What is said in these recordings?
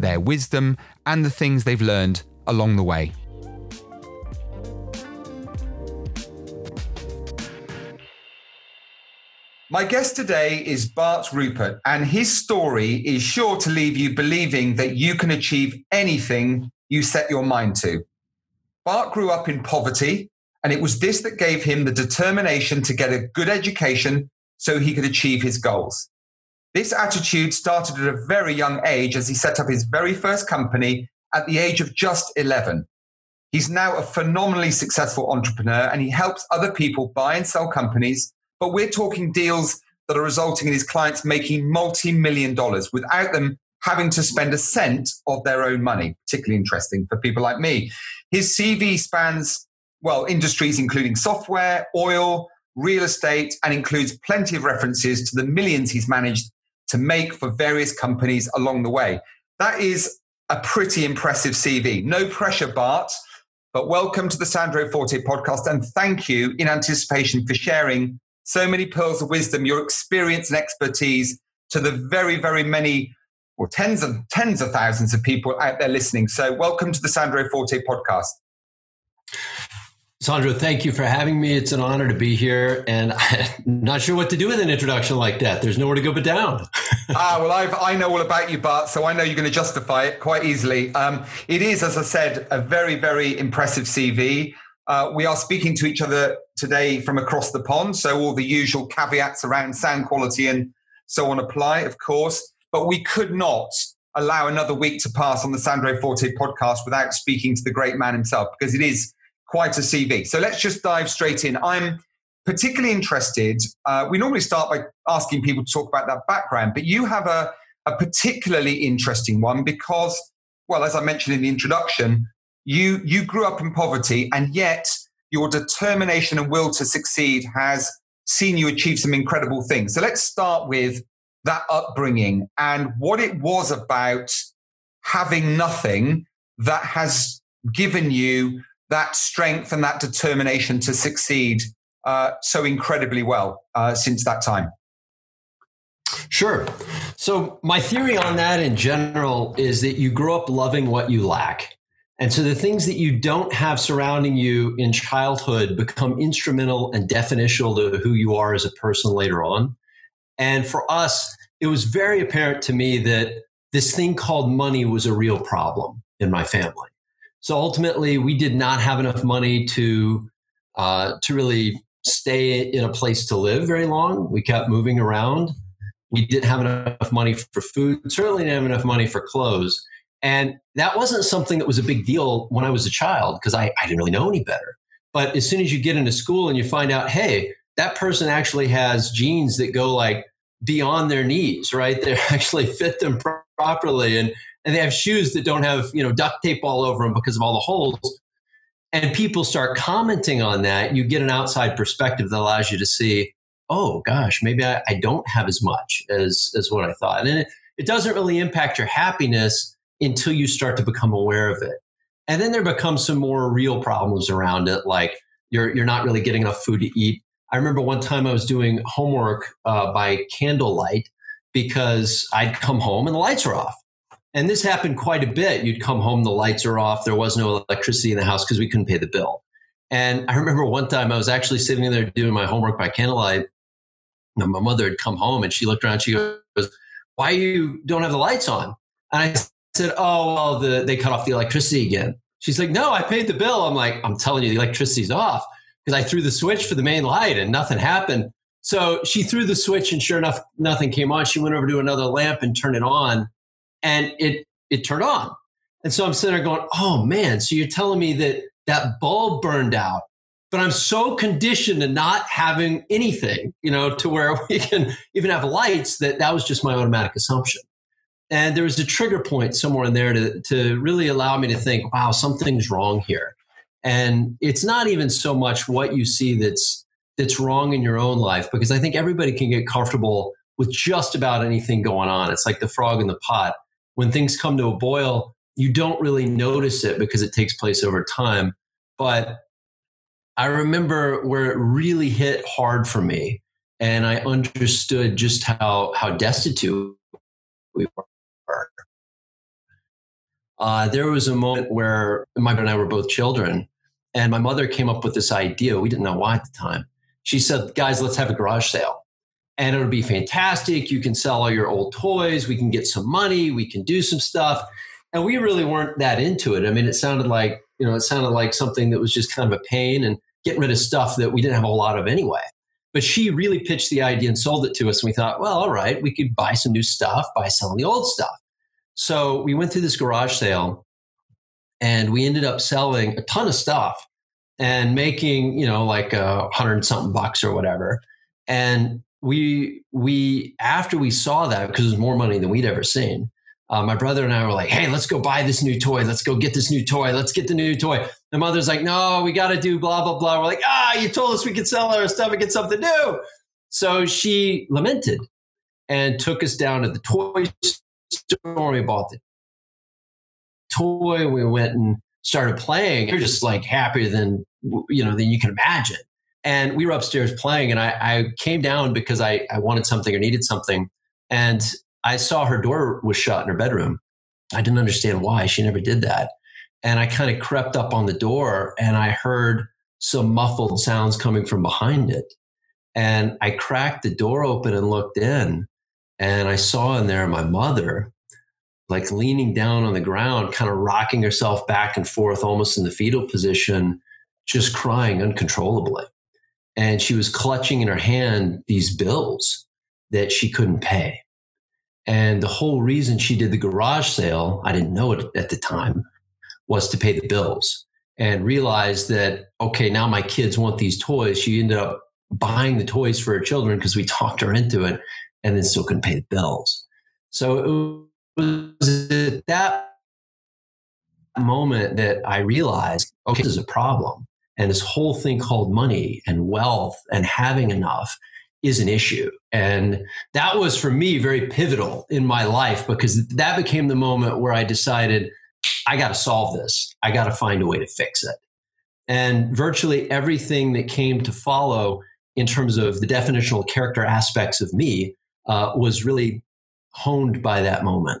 their wisdom, and the things they've learned along the way. My guest today is Bart Rupert, and his story is sure to leave you believing that you can achieve anything you set your mind to. Bart grew up in poverty, and it was this that gave him the determination to get a good education so he could achieve his goals. This attitude started at a very young age as he set up his very first company at the age of just 11. He's now a phenomenally successful entrepreneur and he helps other people buy and sell companies. But we're talking deals that are resulting in his clients making multi million dollars without them having to spend a cent of their own money. Particularly interesting for people like me. His CV spans, well, industries including software, oil, real estate, and includes plenty of references to the millions he's managed to make for various companies along the way. That is a pretty impressive CV. No pressure, Bart, but welcome to the Sandro Forte podcast and thank you in anticipation for sharing so many pearls of wisdom, your experience and expertise to the very, very many or tens of tens of thousands of people out there listening. So welcome to the Sandro Forte podcast. Sandro, thank you for having me. It's an honor to be here, and I'm not sure what to do with an introduction like that. There's nowhere to go but down. ah, well, I've, i know all about you, Bart, so I know you're going to justify it quite easily. Um, it is, as I said, a very, very impressive CV. Uh, we are speaking to each other today from across the pond, so all the usual caveats around sound quality and so on apply, of course. But we could not allow another week to pass on the Sandro Forte podcast without speaking to the great man himself, because it is quite a CV. So let's just dive straight in. I'm particularly interested. Uh, we normally start by asking people to talk about that background, but you have a, a particularly interesting one because, well, as I mentioned in the introduction, you you grew up in poverty, and yet your determination and will to succeed has seen you achieve some incredible things. So let's start with that upbringing and what it was about having nothing that has given you that strength and that determination to succeed uh, so incredibly well uh, since that time? Sure. So, my theory on that in general is that you grow up loving what you lack. And so, the things that you don't have surrounding you in childhood become instrumental and definitional to who you are as a person later on. And for us, it was very apparent to me that this thing called money was a real problem in my family. So ultimately, we did not have enough money to uh, to really stay in a place to live very long. We kept moving around. We didn't have enough money for food. Certainly didn't have enough money for clothes. And that wasn't something that was a big deal when I was a child because I, I didn't really know any better. But as soon as you get into school and you find out, hey, that person actually has jeans that go like beyond their knees, right? They actually fit them properly. And and they have shoes that don't have you know duct tape all over them because of all the holes and people start commenting on that you get an outside perspective that allows you to see oh gosh maybe i, I don't have as much as as what i thought. And it, it doesn't really impact your happiness until you start to become aware of it. And then there become some more real problems around it like you're you're not really getting enough food to eat. I remember one time i was doing homework uh, by candlelight because i'd come home and the lights were off and this happened quite a bit. You'd come home, the lights are off, there was no electricity in the house because we couldn't pay the bill. And I remember one time I was actually sitting there doing my homework by candlelight. And my mother had come home and she looked around. She goes, "Why you don't have the lights on?" And I said, "Oh, well, the, they cut off the electricity again." She's like, "No, I paid the bill." I'm like, "I'm telling you, the electricity's off because I threw the switch for the main light and nothing happened." So she threw the switch and sure enough, nothing came on. She went over to another lamp and turned it on and it it turned on. And so I'm sitting there going, oh man, so you're telling me that that bulb burned out, but I'm so conditioned to not having anything, you know, to where we can even have lights that that was just my automatic assumption. And there was a trigger point somewhere in there to, to really allow me to think, wow, something's wrong here. And it's not even so much what you see that's that's wrong in your own life, because I think everybody can get comfortable with just about anything going on. It's like the frog in the pot. When things come to a boil, you don't really notice it because it takes place over time. But I remember where it really hit hard for me, and I understood just how how destitute we were. Uh, there was a moment where my brother and I were both children, and my mother came up with this idea. We didn't know why at the time. She said, "Guys, let's have a garage sale, and it'll be fantastic. You can sell all your old toys. We can get some money. We can do some stuff." And we really weren't that into it. I mean, it sounded like you know, it sounded like something that was just kind of a pain and getting rid of stuff that we didn't have a lot of anyway. But she really pitched the idea and sold it to us. And we thought, well, all right, we could buy some new stuff by selling the old stuff. So we went through this garage sale and we ended up selling a ton of stuff and making, you know, like uh, a hundred something bucks or whatever. And we, we, after we saw that, because it was more money than we'd ever seen, uh, my brother and I were like, hey, let's go buy this new toy. Let's go get this new toy. Let's get the new toy. The mother's like, no, we got to do blah, blah, blah. We're like, ah, you told us we could sell our stuff and get something new. So she lamented and took us down to the toy store. We bought the toy. We went and started playing. You're just like happier than, you know, than you can imagine. And we were upstairs playing and I, I came down because I, I wanted something or needed something. And I saw her door was shut in her bedroom. I didn't understand why. She never did that. And I kind of crept up on the door and I heard some muffled sounds coming from behind it. And I cracked the door open and looked in. And I saw in there my mother, like leaning down on the ground, kind of rocking herself back and forth, almost in the fetal position, just crying uncontrollably. And she was clutching in her hand these bills that she couldn't pay. And the whole reason she did the garage sale, I didn't know it at the time, was to pay the bills and realized that, okay, now my kids want these toys. She ended up buying the toys for her children because we talked her into it and then still couldn't pay the bills. So it was at that moment that I realized, okay, this is a problem. And this whole thing called money and wealth and having enough is an issue. And that was for me very pivotal in my life because that became the moment where I decided I got to solve this. I got to find a way to fix it. And virtually everything that came to follow in terms of the definitional character aspects of me uh, was really honed by that moment.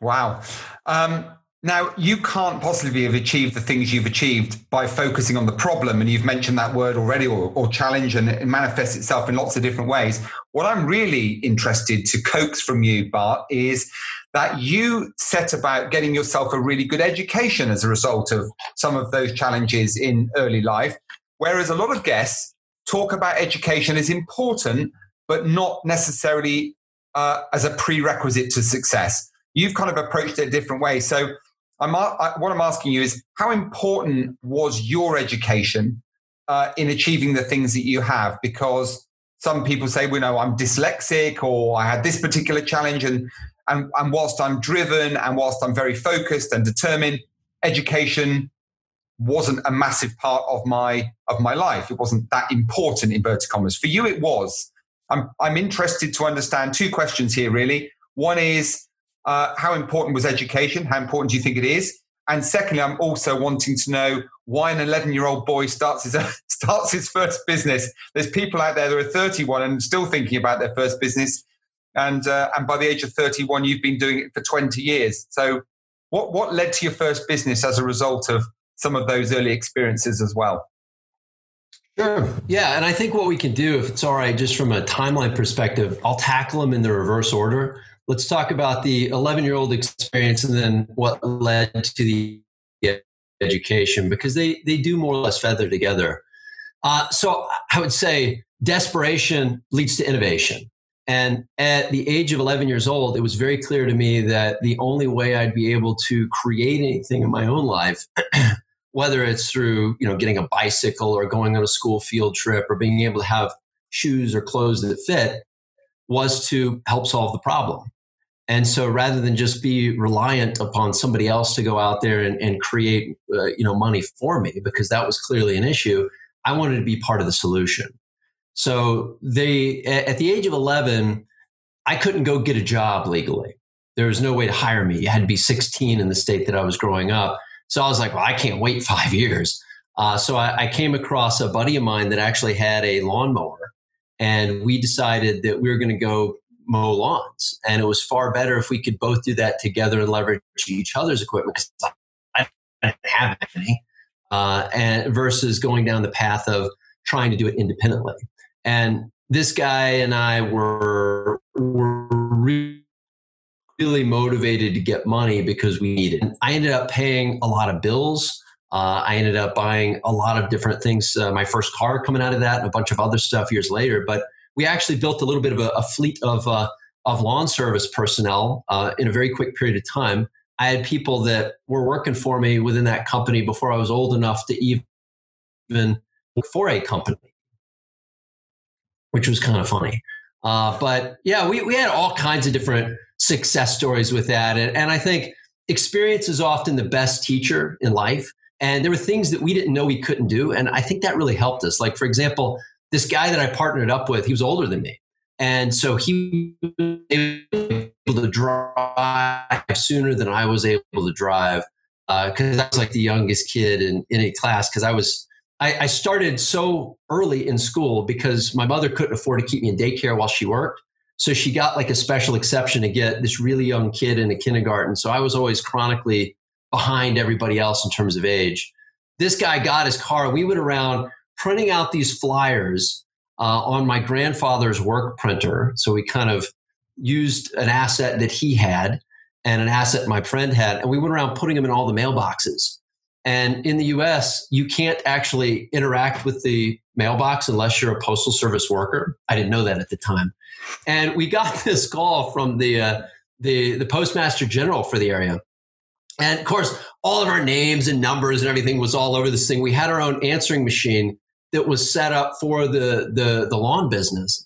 Wow. Um, now, you can't possibly have achieved the things you've achieved by focusing on the problem. And you've mentioned that word already, or, or, challenge, and it manifests itself in lots of different ways. What I'm really interested to coax from you, Bart, is that you set about getting yourself a really good education as a result of some of those challenges in early life. Whereas a lot of guests talk about education as important, but not necessarily uh, as a prerequisite to success. You've kind of approached it a different way. So, I'm, I, what I'm asking you is how important was your education uh, in achieving the things that you have? Because some people say, well, know, I'm dyslexic or I had this particular challenge. And, and, and whilst I'm driven and whilst I'm very focused and determined, education wasn't a massive part of my of my life. It wasn't that important, inverted commas. For you, it was. I'm, I'm interested to understand two questions here, really. One is, uh, how important was education? How important do you think it is? And secondly, I'm also wanting to know why an 11 year old boy starts his, starts his first business. There's people out there that are 31 and still thinking about their first business. And, uh, and by the age of 31, you've been doing it for 20 years. So, what, what led to your first business as a result of some of those early experiences as well? Sure. Yeah. And I think what we can do, if it's all right, just from a timeline perspective, I'll tackle them in the reverse order let's talk about the 11 year old experience and then what led to the education because they, they do more or less feather together. Uh, so I would say desperation leads to innovation. And at the age of 11 years old, it was very clear to me that the only way I'd be able to create anything in my own life, whether it's through you know getting a bicycle or going on a school field trip or being able to have shoes or clothes that fit, was to help solve the problem. And so rather than just be reliant upon somebody else to go out there and, and create uh, you know money for me because that was clearly an issue, I wanted to be part of the solution. So they at the age of 11, I couldn't go get a job legally. There was no way to hire me. You had to be 16 in the state that I was growing up. So I was like, well, I can't wait five years. Uh, so I, I came across a buddy of mine that actually had a lawnmower, and we decided that we were going to go mow lawns. And it was far better if we could both do that together and leverage each other's equipment I didn't have any, uh, and versus going down the path of trying to do it independently. And this guy and I were were really motivated to get money because we needed. it. I ended up paying a lot of bills. Uh, I ended up buying a lot of different things. Uh, my first car coming out of that, and a bunch of other stuff years later. But we actually built a little bit of a, a fleet of uh, of lawn service personnel uh, in a very quick period of time. I had people that were working for me within that company before I was old enough to even work for a company, which was kind of funny. Uh, but yeah, we, we had all kinds of different success stories with that. And, and I think experience is often the best teacher in life. And there were things that we didn't know we couldn't do. And I think that really helped us. Like, for example, this guy that I partnered up with, he was older than me. And so he was able to drive sooner than I was able to drive because uh, I was like the youngest kid in, in a class because I was I, I, started so early in school because my mother couldn't afford to keep me in daycare while she worked. So she got like a special exception to get this really young kid in a kindergarten. So I was always chronically behind everybody else in terms of age. This guy got his car. We went around printing out these flyers uh, on my grandfather's work printer. So we kind of used an asset that he had and an asset my friend had, and we went around putting them in all the mailboxes. And in the US, you can't actually interact with the mailbox unless you're a postal service worker. I didn't know that at the time. And we got this call from the uh, the the postmaster general for the area. And of course, all of our names and numbers and everything was all over this thing. We had our own answering machine that was set up for the the, the lawn business.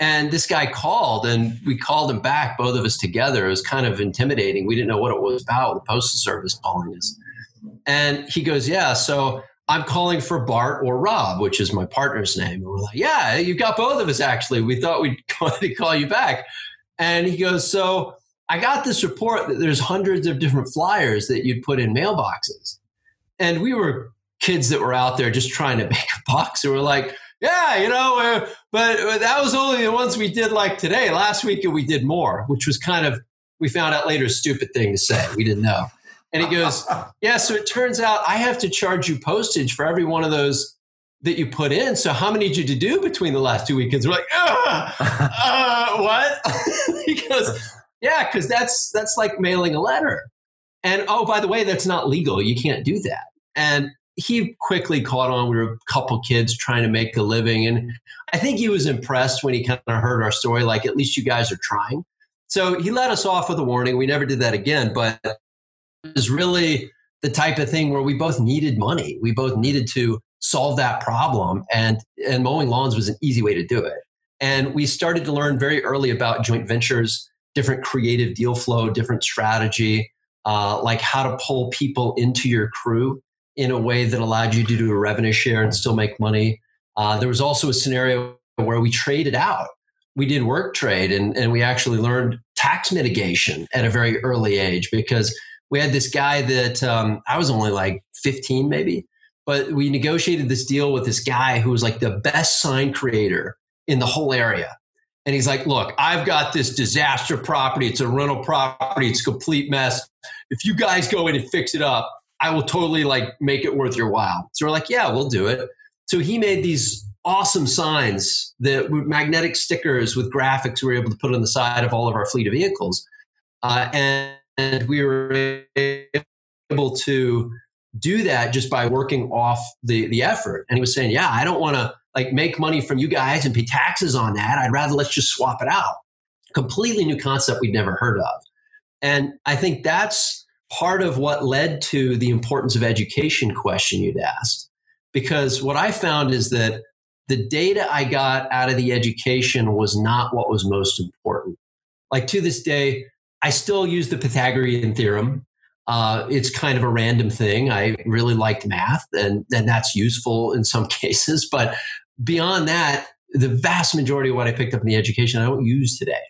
And this guy called, and we called him back, both of us together. It was kind of intimidating. We didn't know what it was about. The postal service calling us, and he goes, "Yeah, so I'm calling for Bart or Rob, which is my partner's name. And we're like, yeah, you've got both of us actually. We thought we'd call you back. And he goes, so I got this report that there's hundreds of different flyers that you'd put in mailboxes. And we were kids that were out there just trying to make a buck. And we're like, yeah, you know, uh, but, but that was only the ones we did like today. Last week we did more, which was kind of, we found out later, a stupid thing to say. We didn't know. And he goes, Yeah, so it turns out I have to charge you postage for every one of those that you put in. So how many did you do between the last two weekends? We're like, uh, what? he goes, Yeah, because that's that's like mailing a letter. And oh, by the way, that's not legal. You can't do that. And he quickly caught on. We were a couple kids trying to make a living. And I think he was impressed when he kind of heard our story, like, at least you guys are trying. So he let us off with a warning. We never did that again. But it was really the type of thing where we both needed money. We both needed to solve that problem, and and mowing lawns was an easy way to do it. And we started to learn very early about joint ventures, different creative deal flow, different strategy, uh, like how to pull people into your crew in a way that allowed you to do a revenue share and still make money. Uh, there was also a scenario where we traded out. We did work trade and, and we actually learned tax mitigation at a very early age because we had this guy that um, I was only like 15 maybe, but we negotiated this deal with this guy who was like the best sign creator in the whole area. And he's like, look, I've got this disaster property. It's a rental property. It's a complete mess. If you guys go in and fix it up, I will totally like make it worth your while. So we're like, yeah, we'll do it. So he made these awesome signs that were magnetic stickers with graphics we were able to put on the side of all of our fleet of vehicles. Uh, and and we were able to do that just by working off the the effort. And he was saying, "Yeah, I don't want to like make money from you guys and pay taxes on that. I'd rather let's just swap it out." Completely new concept we'd never heard of. And I think that's part of what led to the importance of education question you'd asked. Because what I found is that the data I got out of the education was not what was most important. Like to this day, I still use the Pythagorean theorem. Uh, it's kind of a random thing. I really liked math, and, and that's useful in some cases. But beyond that, the vast majority of what I picked up in the education I don't use today.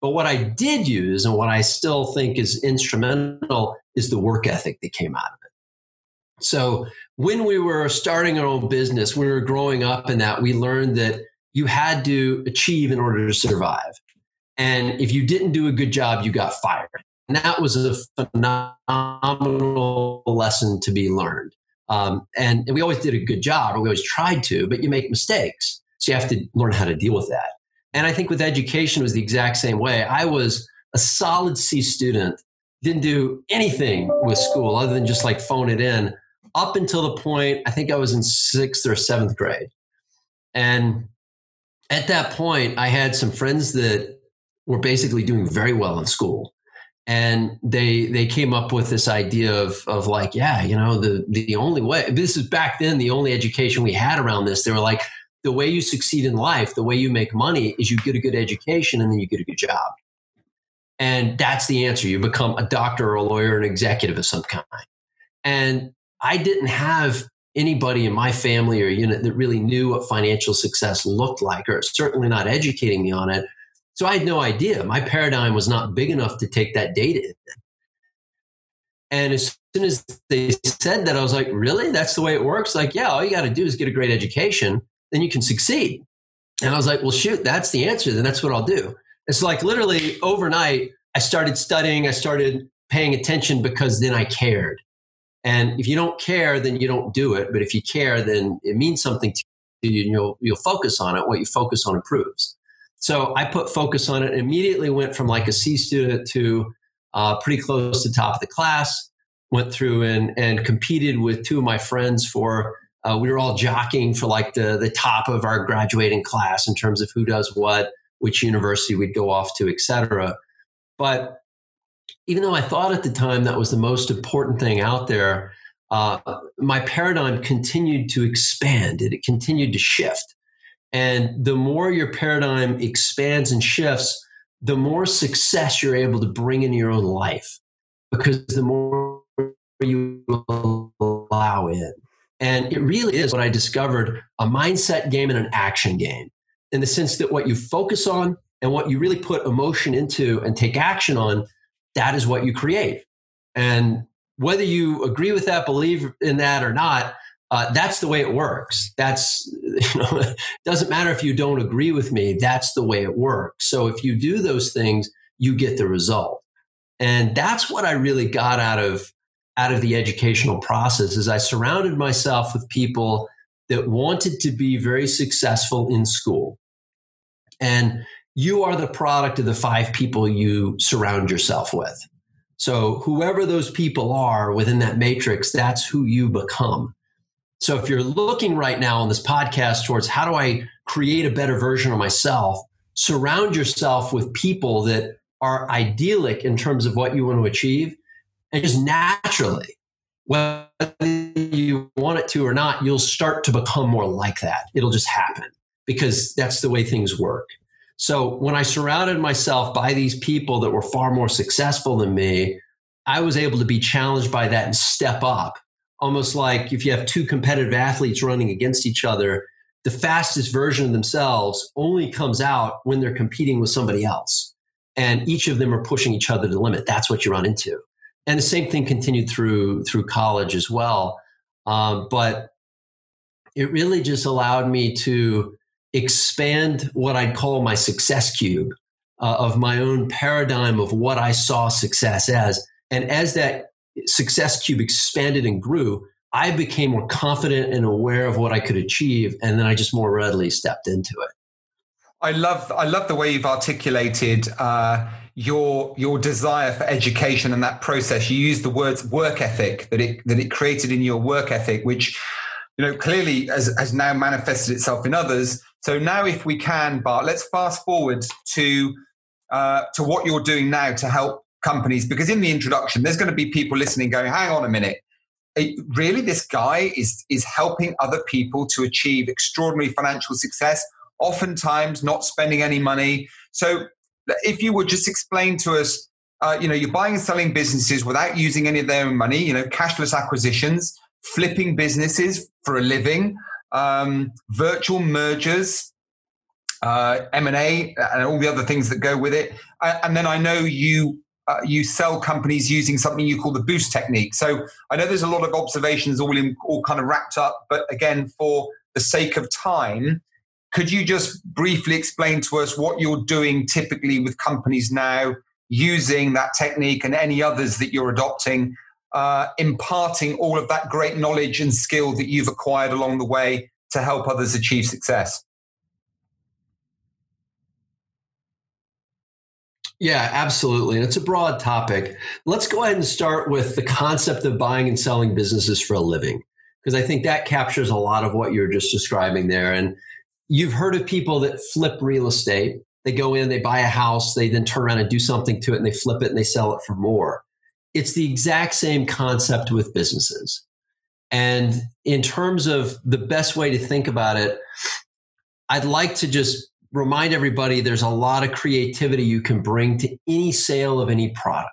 But what I did use and what I still think is instrumental is the work ethic that came out of it. So when we were starting our own business, when we were growing up in that, we learned that you had to achieve in order to survive. And if you didn't do a good job, you got fired. And that was a phenomenal lesson to be learned. Um, and, and we always did a good job, or we always tried to, but you make mistakes. So you have to learn how to deal with that. And I think with education was the exact same way. I was a solid C student, didn't do anything with school other than just like phone it in up until the point I think I was in sixth or seventh grade. And at that point, I had some friends that were basically doing very well in school. And they they came up with this idea of of like, yeah, you know, the the only way this is back then the only education we had around this. They were like, the way you succeed in life, the way you make money is you get a good education and then you get a good job. And that's the answer. You become a doctor or a lawyer, or an executive of some kind. And I didn't have anybody in my family or unit that really knew what financial success looked like, or certainly not educating me on it. So I had no idea. My paradigm was not big enough to take that data. And as soon as they said that, I was like, really? That's the way it works? Like, yeah, all you got to do is get a great education, then you can succeed. And I was like, well, shoot, that's the answer. Then that's what I'll do. It's like literally overnight, I started studying, I started paying attention because then I cared. And if you don't care, then you don't do it. But if you care, then it means something to you and you'll, you'll focus on it. What you focus on improves. So I put focus on it and immediately went from like a C student to uh, pretty close to top of the class. Went through and, and competed with two of my friends for, uh, we were all jockeying for like the, the top of our graduating class in terms of who does what, which university we'd go off to, et cetera. But even though I thought at the time that was the most important thing out there, uh, my paradigm continued to expand and it continued to shift. And the more your paradigm expands and shifts, the more success you're able to bring into your own life because the more you allow in. And it really is what I discovered a mindset game and an action game in the sense that what you focus on and what you really put emotion into and take action on that is what you create. And whether you agree with that, believe in that or not, uh, that's the way it works. That's, you know, it doesn't matter if you don't agree with me, that's the way it works. So if you do those things, you get the result. And that's what I really got out of out of the educational process is I surrounded myself with people that wanted to be very successful in school. And you are the product of the five people you surround yourself with. So, whoever those people are within that matrix, that's who you become. So, if you're looking right now on this podcast towards how do I create a better version of myself, surround yourself with people that are idyllic in terms of what you want to achieve. And just naturally, whether you want it to or not, you'll start to become more like that. It'll just happen because that's the way things work. So when I surrounded myself by these people that were far more successful than me, I was able to be challenged by that and step up. Almost like if you have two competitive athletes running against each other, the fastest version of themselves only comes out when they're competing with somebody else. And each of them are pushing each other to the limit. That's what you run into. And the same thing continued through through college as well. Um, but it really just allowed me to expand what I'd call my success cube uh, of my own paradigm of what I saw success as. And as that success cube expanded and grew, I became more confident and aware of what I could achieve. And then I just more readily stepped into it. I love, I love the way you've articulated uh, your your desire for education and that process. You use the words work ethic that it that it created in your work ethic, which you know clearly has, has now manifested itself in others. So now, if we can, Bart, let's fast forward to uh, to what you're doing now to help companies. Because in the introduction, there's going to be people listening going, "Hang on a minute." It, really, this guy is is helping other people to achieve extraordinary financial success. Oftentimes, not spending any money. So, if you would just explain to us uh, you know, you're buying and selling businesses without using any of their own money. You know, cashless acquisitions, flipping businesses for a living, um, virtual mergers, uh, M&A and all the other things that go with it. And then I know you uh, you sell companies using something you call the boost technique. So I know there's a lot of observations all in, all kind of wrapped up, but again, for the sake of time, could you just briefly explain to us what you're doing typically with companies now using that technique and any others that you're adopting, uh, imparting all of that great knowledge and skill that you've acquired along the way to help others achieve success? Yeah, absolutely. And it's a broad topic. Let's go ahead and start with the concept of buying and selling businesses for a living, because I think that captures a lot of what you're just describing there. And you've heard of people that flip real estate. They go in, they buy a house, they then turn around and do something to it, and they flip it and they sell it for more. It's the exact same concept with businesses. And in terms of the best way to think about it, I'd like to just remind everybody there's a lot of creativity you can bring to any sale of any product.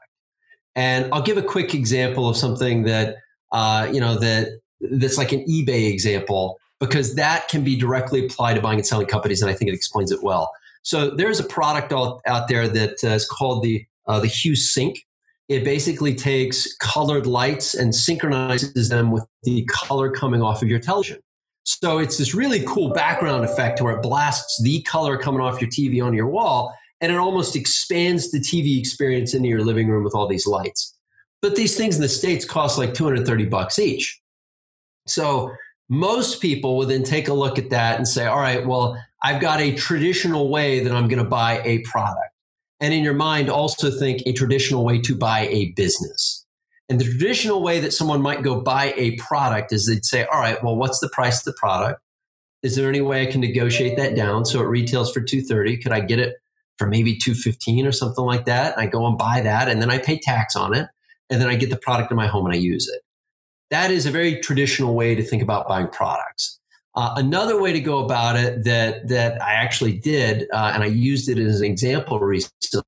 And I'll give a quick example of something that uh, you know that that's like an eBay example because that can be directly applied to buying and selling companies, and I think it explains it well. So there's a product out, out there that uh, is called the uh, the Hue Sync. It basically takes colored lights and synchronizes them with the color coming off of your television. So it's this really cool background effect where it blasts the color coming off your TV on your wall and it almost expands the TV experience into your living room with all these lights. But these things in the States cost like 230 bucks each. So most people would then take a look at that and say, all right, well, I've got a traditional way that I'm going to buy a product. And in your mind, also think a traditional way to buy a business. And the traditional way that someone might go buy a product is they'd say, all right, well, what's the price of the product? Is there any way I can negotiate that down so it retails for 230? Could I get it for maybe 215 or something like that? And I go and buy that and then I pay tax on it and then I get the product in my home and I use it. That is a very traditional way to think about buying products. Uh, another way to go about it that that I actually did, uh, and I used it as an example recently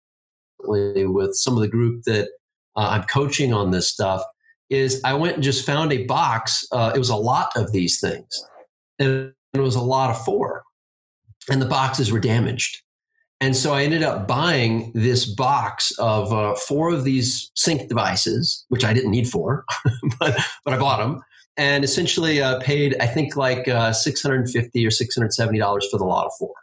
with some of the group that uh, I'm coaching on this stuff is I went and just found a box. Uh, it was a lot of these things, and it was a lot of four, and the boxes were damaged. And so I ended up buying this box of uh, four of these sync devices, which I didn't need four, but, but I bought them and essentially uh, paid, I think, like uh, 650 or $670 for the lot of four.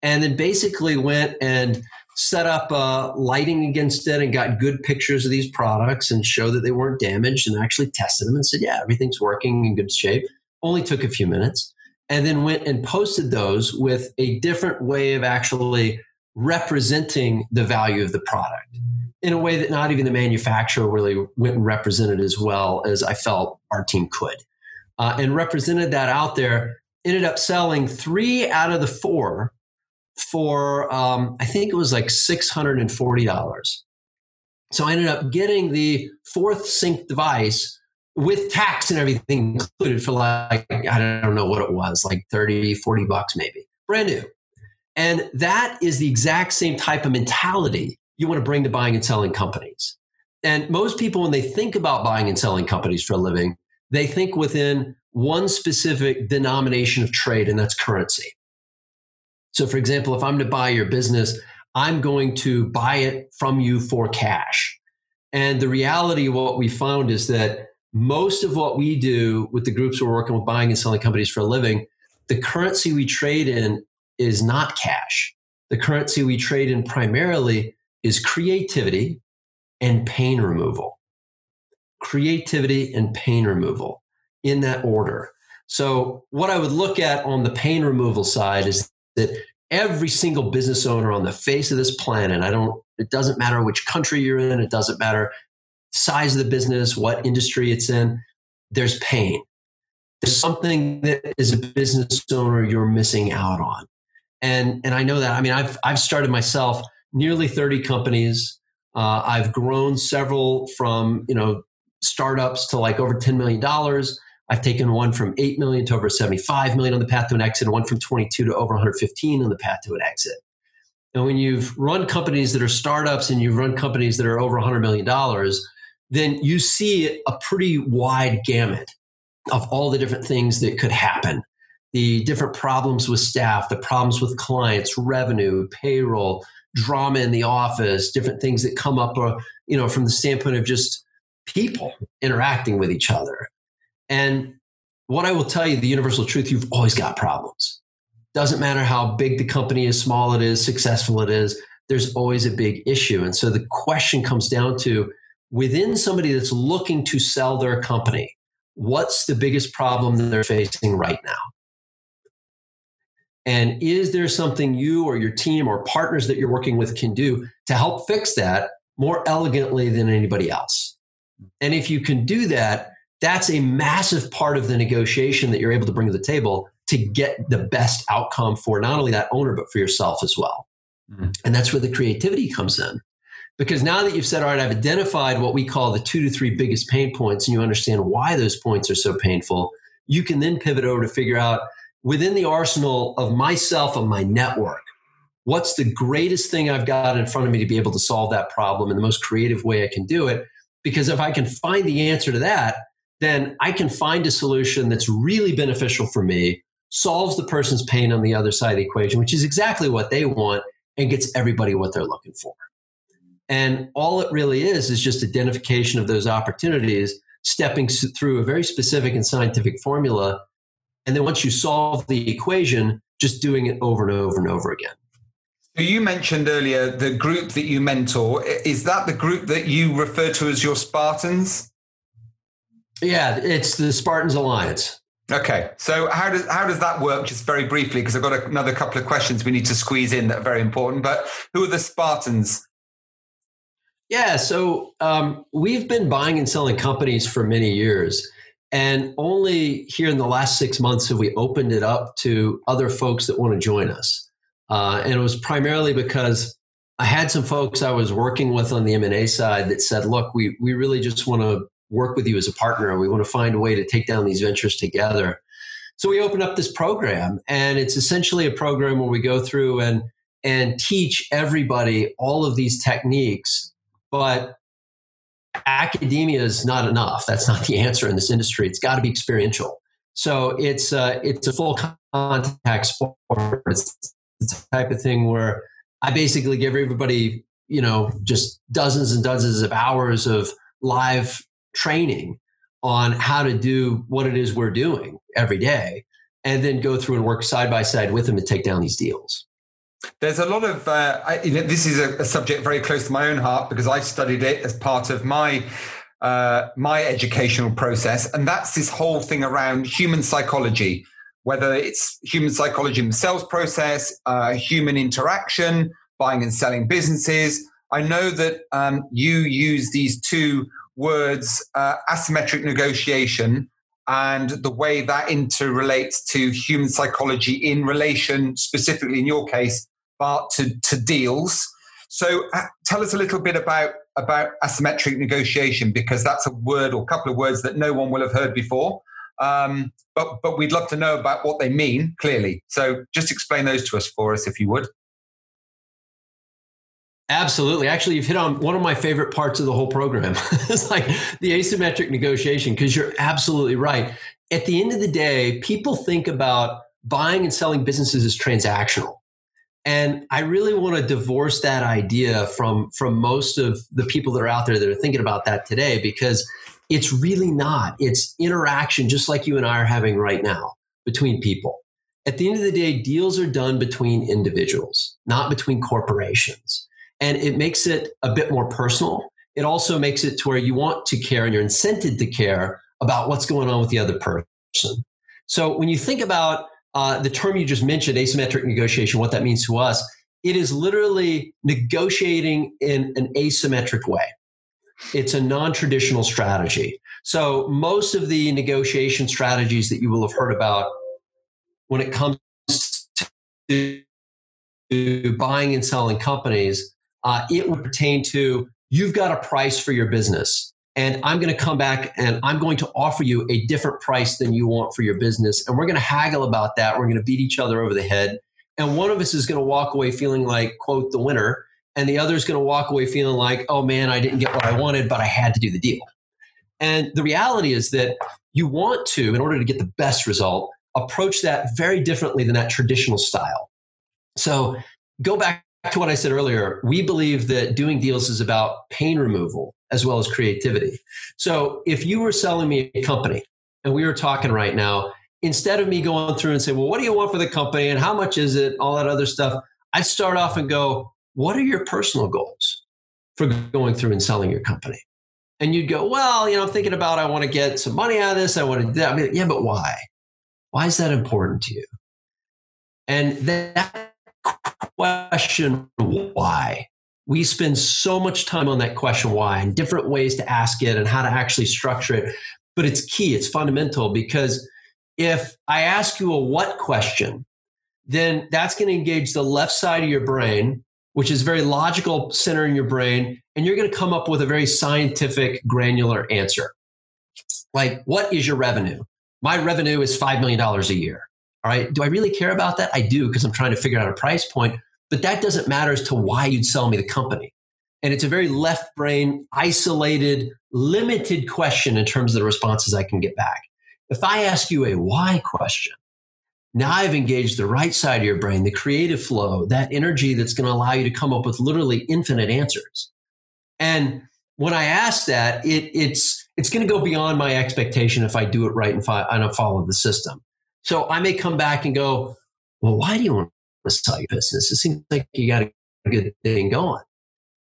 And then basically went and set up uh, lighting against it and got good pictures of these products and showed that they weren't damaged and actually tested them and said, yeah, everything's working in good shape. Only took a few minutes. And then went and posted those with a different way of actually representing the value of the product in a way that not even the manufacturer really went and represented as well as I felt our team could. Uh, and represented that out there, ended up selling three out of the four for um, I think it was like six hundred and forty dollars. So I ended up getting the fourth sync device with tax and everything included for like I don't know what it was, like 30, 40 bucks maybe. Brand new. And that is the exact same type of mentality you want to bring to buying and selling companies. And most people, when they think about buying and selling companies for a living, they think within one specific denomination of trade, and that's currency. So, for example, if I'm to buy your business, I'm going to buy it from you for cash. And the reality, what we found is that most of what we do with the groups we're working with buying and selling companies for a living, the currency we trade in is not cash. The currency we trade in primarily is creativity and pain removal. Creativity and pain removal in that order. So, what I would look at on the pain removal side is that every single business owner on the face of this planet, I don't, it doesn't matter which country you're in, it doesn't matter size of the business, what industry it's in, there's pain. There's something that as a business owner you're missing out on. And, and I know that. I mean, I've, I've started myself nearly 30 companies. Uh, I've grown several from, you know, startups to like over $10 million. I've taken one from 8 million to over 75 million on the path to an exit, one from 22 to over 115 on the path to an exit. And when you've run companies that are startups and you've run companies that are over $100 million, then you see a pretty wide gamut of all the different things that could happen the different problems with staff, the problems with clients, revenue, payroll, drama in the office, different things that come up, uh, you know, from the standpoint of just people interacting with each other. And what I will tell you, the universal truth, you've always got problems. Doesn't matter how big the company is, small it is, successful it is, there's always a big issue. And so the question comes down to within somebody that's looking to sell their company, what's the biggest problem that they're facing right now? And is there something you or your team or partners that you're working with can do to help fix that more elegantly than anybody else? And if you can do that, that's a massive part of the negotiation that you're able to bring to the table to get the best outcome for not only that owner, but for yourself as well. Mm-hmm. And that's where the creativity comes in. Because now that you've said, all right, I've identified what we call the two to three biggest pain points, and you understand why those points are so painful, you can then pivot over to figure out within the arsenal of myself and my network, what's the greatest thing I've got in front of me to be able to solve that problem in the most creative way I can do it? Because if I can find the answer to that, then I can find a solution that's really beneficial for me, solves the person's pain on the other side of the equation, which is exactly what they want, and gets everybody what they're looking for. And all it really is is just identification of those opportunities, stepping through a very specific and scientific formula and then once you solve the equation, just doing it over and over and over again. So you mentioned earlier the group that you mentor. Is that the group that you refer to as your Spartans? Yeah, it's the Spartans Alliance. Okay, so how does how does that work? Just very briefly, because I've got another couple of questions we need to squeeze in that are very important. But who are the Spartans? Yeah, so um, we've been buying and selling companies for many years, and only here in the last six months have we opened it up to other folks that want to join us. Uh, and it was primarily because I had some folks I was working with on the M&A side that said, look, we, we really just want to work with you as a partner. We want to find a way to take down these ventures together. So we opened up this program and it's essentially a program where we go through and, and teach everybody all of these techniques, but academia is not enough. That's not the answer in this industry. It's got to be experiential. So it's uh, it's a full contact sport. It's the type of thing where I basically give everybody, you know, just dozens and dozens of hours of live training on how to do what it is we're doing every day, and then go through and work side by side with them to take down these deals. There's a lot of, uh, I, you know, this is a, a, subject very close to my own heart because I studied it as part of my uh, my educational process, and that's this whole thing around human psychology, whether it's human psychology in the sales process, uh, human interaction, buying and selling businesses. I know that um, you use these two words, uh, asymmetric negotiation, and the way that interrelates to human psychology in relation, specifically in your case, To, to deals. So uh, tell us a little bit about, about asymmetric negotiation, because that's a word or a couple of words that no one will have heard before. Um, but, but we'd love to know about what they mean clearly. So just explain those to us for us, if you would. Absolutely. Actually, you've hit on one of my favorite parts of the whole program. it's like the asymmetric negotiation, because you're absolutely right. At the end of the day, people think about buying and selling businesses as transactional. And I really want to divorce that idea from, from most of the people that are out there that are thinking about that today because it's really not. It's interaction, just like you and I are having right now between people. At the end of the day, deals are done between individuals, not between corporations. And it makes it a bit more personal. It also makes it to where you want to care and you're incented to care about what's going on with the other person. So when you think about uh, the term you just mentioned, asymmetric negotiation, what that means to us, it is literally negotiating in an asymmetric way. It's a non traditional strategy. So, most of the negotiation strategies that you will have heard about when it comes to buying and selling companies, uh, it would pertain to you've got a price for your business and I'm going to come back and I'm going to offer you a different price than you want for your business. And we're going to haggle about that. We're going to beat each other over the head. And one of us is going to walk away feeling like, quote, the winner. And the other is going to walk away feeling like, oh man, I didn't get what I wanted, but I had to do the deal. And the reality is that you want to, in order to get the best result, approach that very differently than that traditional style. So go back to what I said earlier. We believe that doing deals is about pain removal as well as creativity. So if you were selling me a company and we were talking right now, instead of me going through and say, well, what do you want for the company and how much is it, all that other stuff, I'd start off and go, what are your personal goals for going through and selling your company? And you'd go, well, you know, I'm thinking about I want to get some money out of this. I want to do that. I mean, yeah, but why? Why is that important to you? And that question, why? We spend so much time on that question, why, and different ways to ask it and how to actually structure it. But it's key, it's fundamental because if I ask you a what question, then that's going to engage the left side of your brain, which is very logical center in your brain, and you're going to come up with a very scientific, granular answer. Like, what is your revenue? My revenue is $5 million a year. All right. Do I really care about that? I do because I'm trying to figure out a price point, but that doesn't matter as to why you'd sell me the company. And it's a very left brain, isolated, limited question in terms of the responses I can get back. If I ask you a why question, now I've engaged the right side of your brain, the creative flow, that energy that's going to allow you to come up with literally infinite answers. And when I ask that, it, it's it's going to go beyond my expectation if I do it right and, fi- and follow the system. So I may come back and go, well, why do you want sell your business? It seems like you got a good thing going.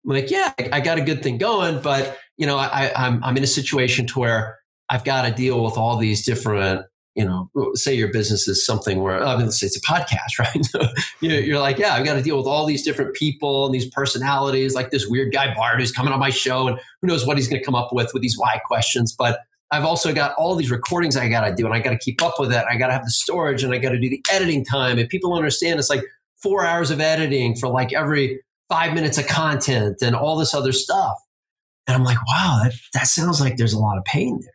I'm like, yeah, I got a good thing going, but you know, I, I'm I'm in a situation to where I've got to deal with all these different, you know, say your business is something where, I mean, it's a podcast, right? you're like, yeah, I've got to deal with all these different people and these personalities, like this weird guy Bart who's coming on my show and who knows what he's going to come up with with these why questions. But I've also got all these recordings I got to do and I got to keep up with it. I got to have the storage and I got to do the editing time. And people understand it's like four hours of editing for like every five minutes of content and all this other stuff. And I'm like, wow, that, that sounds like there's a lot of pain there.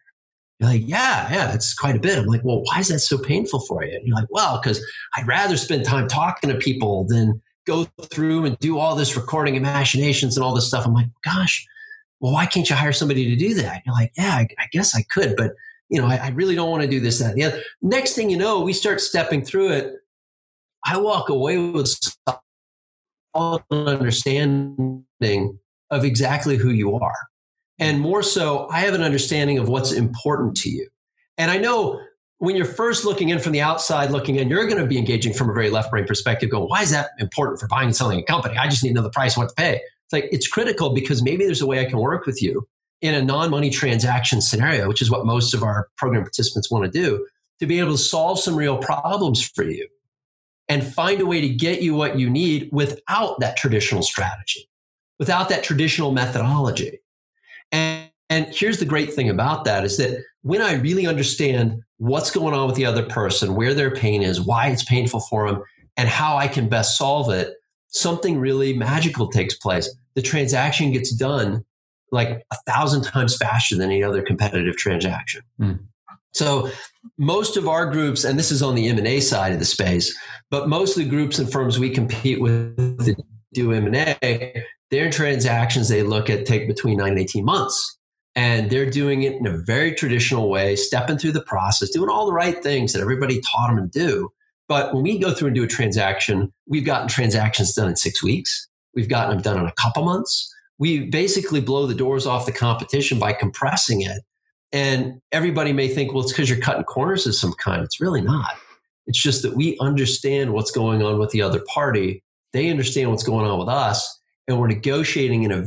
You're like, yeah, yeah, it's quite a bit. I'm like, well, why is that so painful for you? And you're like, well, because I'd rather spend time talking to people than go through and do all this recording and machinations and all this stuff. I'm like, gosh, well, why can't you hire somebody to do that? You're like, yeah, I, I, guess I could, but you know, I, I really don't want to do this, that, and the other. Next thing you know, we start stepping through it. I walk away with understanding of exactly who you are. And more so, I have an understanding of what's important to you. And I know when you're first looking in from the outside looking in, you're going to be engaging from a very left brain perspective, going, why is that important for buying and selling a company? I just need to know the price, what to pay. It's like, it's critical because maybe there's a way I can work with you in a non money transaction scenario, which is what most of our program participants want to do, to be able to solve some real problems for you and find a way to get you what you need without that traditional strategy, without that traditional methodology. And, and here's the great thing about that is that when I really understand what's going on with the other person, where their pain is, why it's painful for them, and how I can best solve it, something really magical takes place. The transaction gets done like a thousand times faster than any other competitive transaction. Mm. So most of our groups, and this is on the M&A side of the space, but most of the groups and firms we compete with that do M&A, their transactions they look at take between nine and 18 months. And they're doing it in a very traditional way, stepping through the process, doing all the right things that everybody taught them to do. But when we go through and do a transaction, we've gotten transactions done in six weeks. We've gotten them done in a couple months. We basically blow the doors off the competition by compressing it. And everybody may think, well, it's because you're cutting corners of some kind. It's really not. It's just that we understand what's going on with the other party. They understand what's going on with us and we're negotiating in a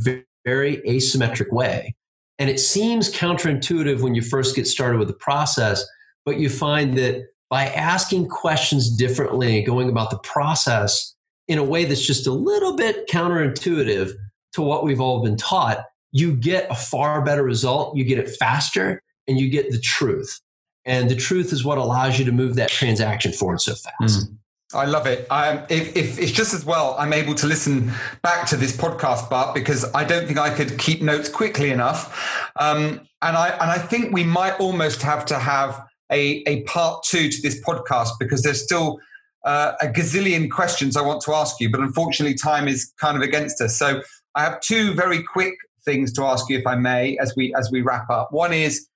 very, asymmetric way. And it seems counterintuitive when you first get started with the process, but you find that by asking questions differently, going about the process in a way that's just a little bit counterintuitive to what we've all been taught, you get a far better result. You get it faster and you get the truth. And the truth is what allows you to move that transaction forward so fast. Mm. I love it. Um, if, if, it's just as well, I'm able to listen back to this podcast, Bart, because I don't think I could keep notes quickly enough. Um, and I and I think we might almost have to have a, a part two to this podcast because there's still uh, a gazillion questions I want to ask you, but unfortunately, time is kind of against us. So I have two very quick things to ask you, if I may, as we as we wrap up. One is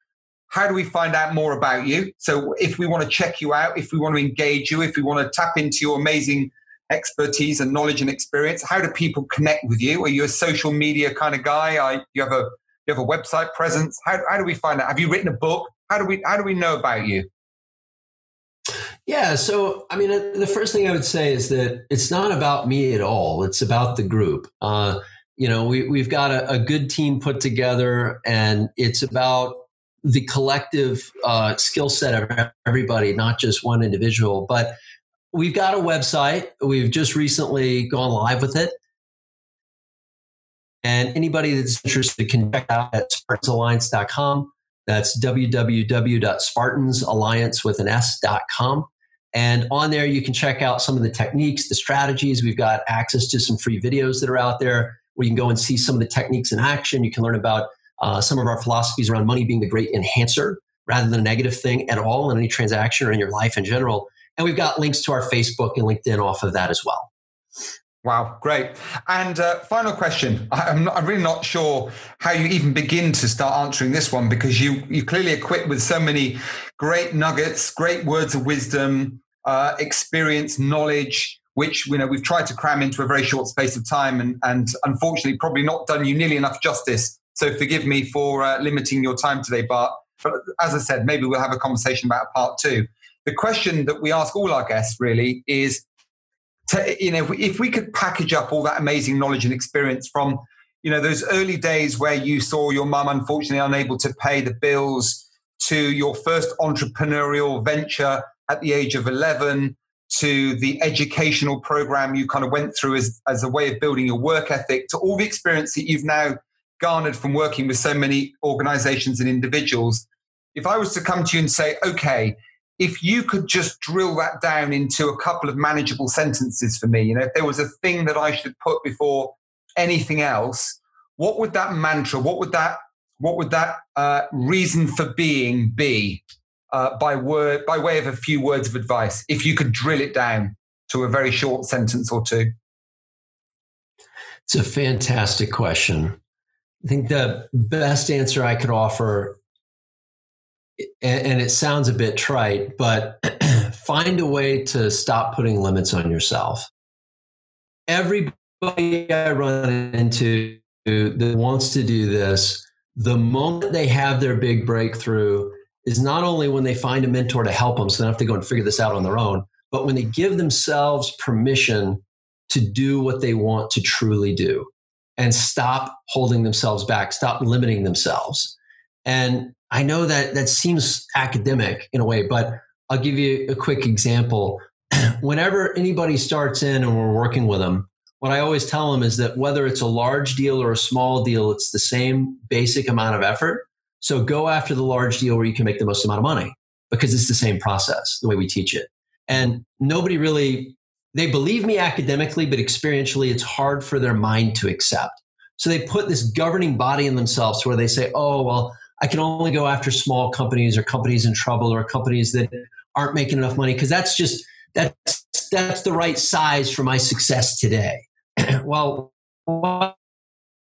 how do we find out more about you? So if we want to check you out, if we want to engage you, if we want to tap into your amazing expertise and knowledge and experience, how do people connect with you? Are you a social media kind of guy? Are you have a you have a website presence? How, how do we find out? Have you written a book? How do we how do we know about you? Yeah, so I mean, uh, the first thing I would say is that it's not about me at all. It's about the group. Uh, you know, we, we've got a, a, good team put together, and it's about the collective uh, skill set of everybody, not just one individual. But we've got a website. We've just recently gone live with it. And anybody that's interested can check out at spartansalliance.com. That's www.spartansalliance with an S.com. And on there, you can check out some of the techniques, the strategies. We've got access to some free videos that are out there where you can go and see some of the techniques in action. You can learn about uh, some of our philosophies around money being the great enhancer rather than a negative thing at all in any transaction or in your life in general. And we've got links to our Facebook and LinkedIn off of that as well. Wow, great. And uh, final question. I'm, not, I'm really not sure how you even begin to start answering this one because you, you clearly equipped with so many great nuggets, great words of wisdom, uh, experience, knowledge, which you know we've tried to cram into a very short space of time, and, and unfortunately probably not done you nearly enough justice. So forgive me for uh, limiting your time today, Bart. But as I said, maybe we'll have a conversation about part two. The question that we ask all our guests really is to, you know, if we, if we could package up all that amazing knowledge and experience from, you know, those early days where you saw your mum unfortunately unable to pay the bills to your first entrepreneurial venture at the age of 11 to the educational program you kind of went through as, as a way of building your work ethic to all the experience that you've now garnered from working with so many organizations and individuals. If I was to come to you and say, okay, if you could just drill that down into a couple of manageable sentences for me, you know, if there was a thing that I should put before anything else, what would that mantra, what would that, what would that uh, reason for being be uh, by word, by way of a few words of advice, if you could drill it down to a very short sentence or two? It's a fantastic question. I think the best answer I could offer and, it sounds a bit trite, but find a way to stop putting limits on yourself. Everybody I run into that wants to do this, the moment they have their big breakthrough is not only when they find a mentor to help them, so they don't have to go and figure this out on their own, but when they give themselves permission to do what they want to truly do and stop holding themselves back, stop limiting themselves. And I know that that seems academic in a way, but I'll give you a quick example. Whenever anybody starts in and we're working with them, what I always tell them is that whether it's a large deal or a small deal, it's the same basic amount of effort. So go after the large deal where you can make the most amount of money because it's the same process, the way we teach it. And nobody really, they believe me academically, but experientially, it's hard for their mind to accept. So they put this governing body in themselves where they say, oh, well, I can only go after small companies or companies in trouble or companies that aren't making enough money because that's just that's that's the right size for my success today. well, what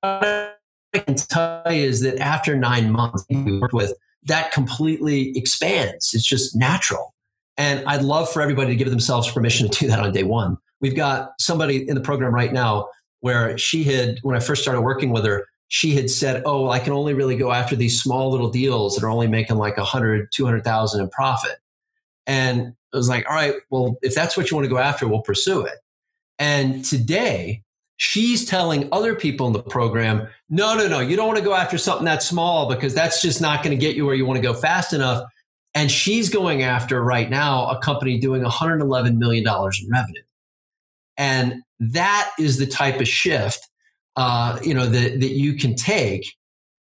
I can tell you is that after nine months we worked with, that completely expands. It's just natural. And I'd love for everybody to give themselves permission to do that on day one. We've got somebody in the program right now where she had, when I first started working with her, she had said, "Oh, well, I can only really go after these small little deals that are only making like a hundred, two hundred thousand in profit." And I was like, "All right, well, if that's what you want to go after, we'll pursue it." And today, she's telling other people in the program, "No, no, no, you don't want to go after something that small because that's just not going to get you where you want to go fast enough." And she's going after right now a company doing 111 million dollars in revenue, and that is the type of shift uh, you know, that, that you can take.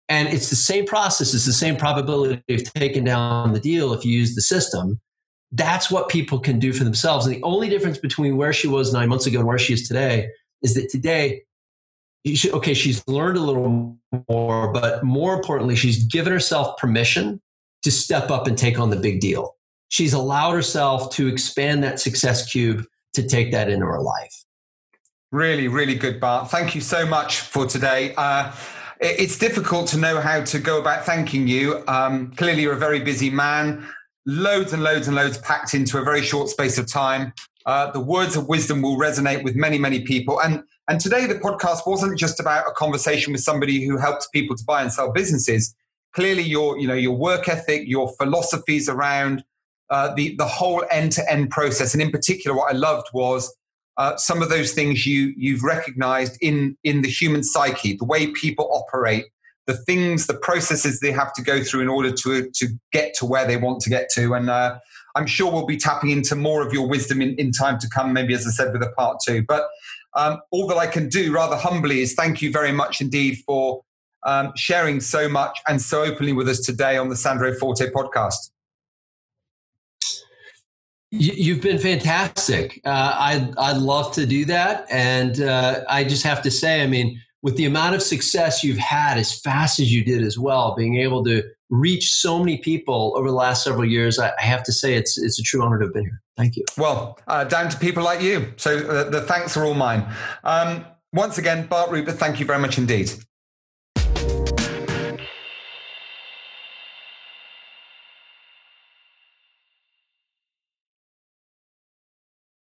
And it's the same process, it's the same probability of taking down the deal if you use the system. That's what people can do for themselves. And the only difference between where she was nine months ago and where she is today is that today, should, okay, she's learned a little more, but more importantly, she's given herself permission to step up and take on the big deal. she's allowed herself to expand that success cube to take that into her life. Really, really good, Bart. Thank you so much for today. Uh, it's difficult to know how to go about thanking you. Um, clearly, you're a very busy man, loads and loads and loads packed into a very short space of time. Uh, the words of wisdom will resonate with many, many people. And and today, the podcast wasn't just about a conversation with somebody who helps people to buy and sell businesses. Clearly, your you know your work ethic, your philosophies around uh, the the whole end to end process, and in particular, what I loved was uh, some of those things you you've recognized in in the human psyche, the way people operate, the things, the processes they have to go through in order to to get to where they want to get to. And uh, I'm sure we'll be tapping into more of your wisdom in, in time to come. Maybe, as I said, with a part two. But um, all that I can do, rather humbly, is thank you very much indeed for um, sharing so much and so openly with us today on the Sandro Forte podcast. You've been fantastic. Uh, I'd, I'd love to do that. And uh, I just have to say, I mean, with the amount of success you've had as fast as you did as well, being able to reach so many people over the last several years, I, I have to say it's, it's a true honor to have been here. Thank you. Well, uh, down to people like you. So uh, the thanks are all mine. Um, once again, Bart Rupert, thank you very much indeed.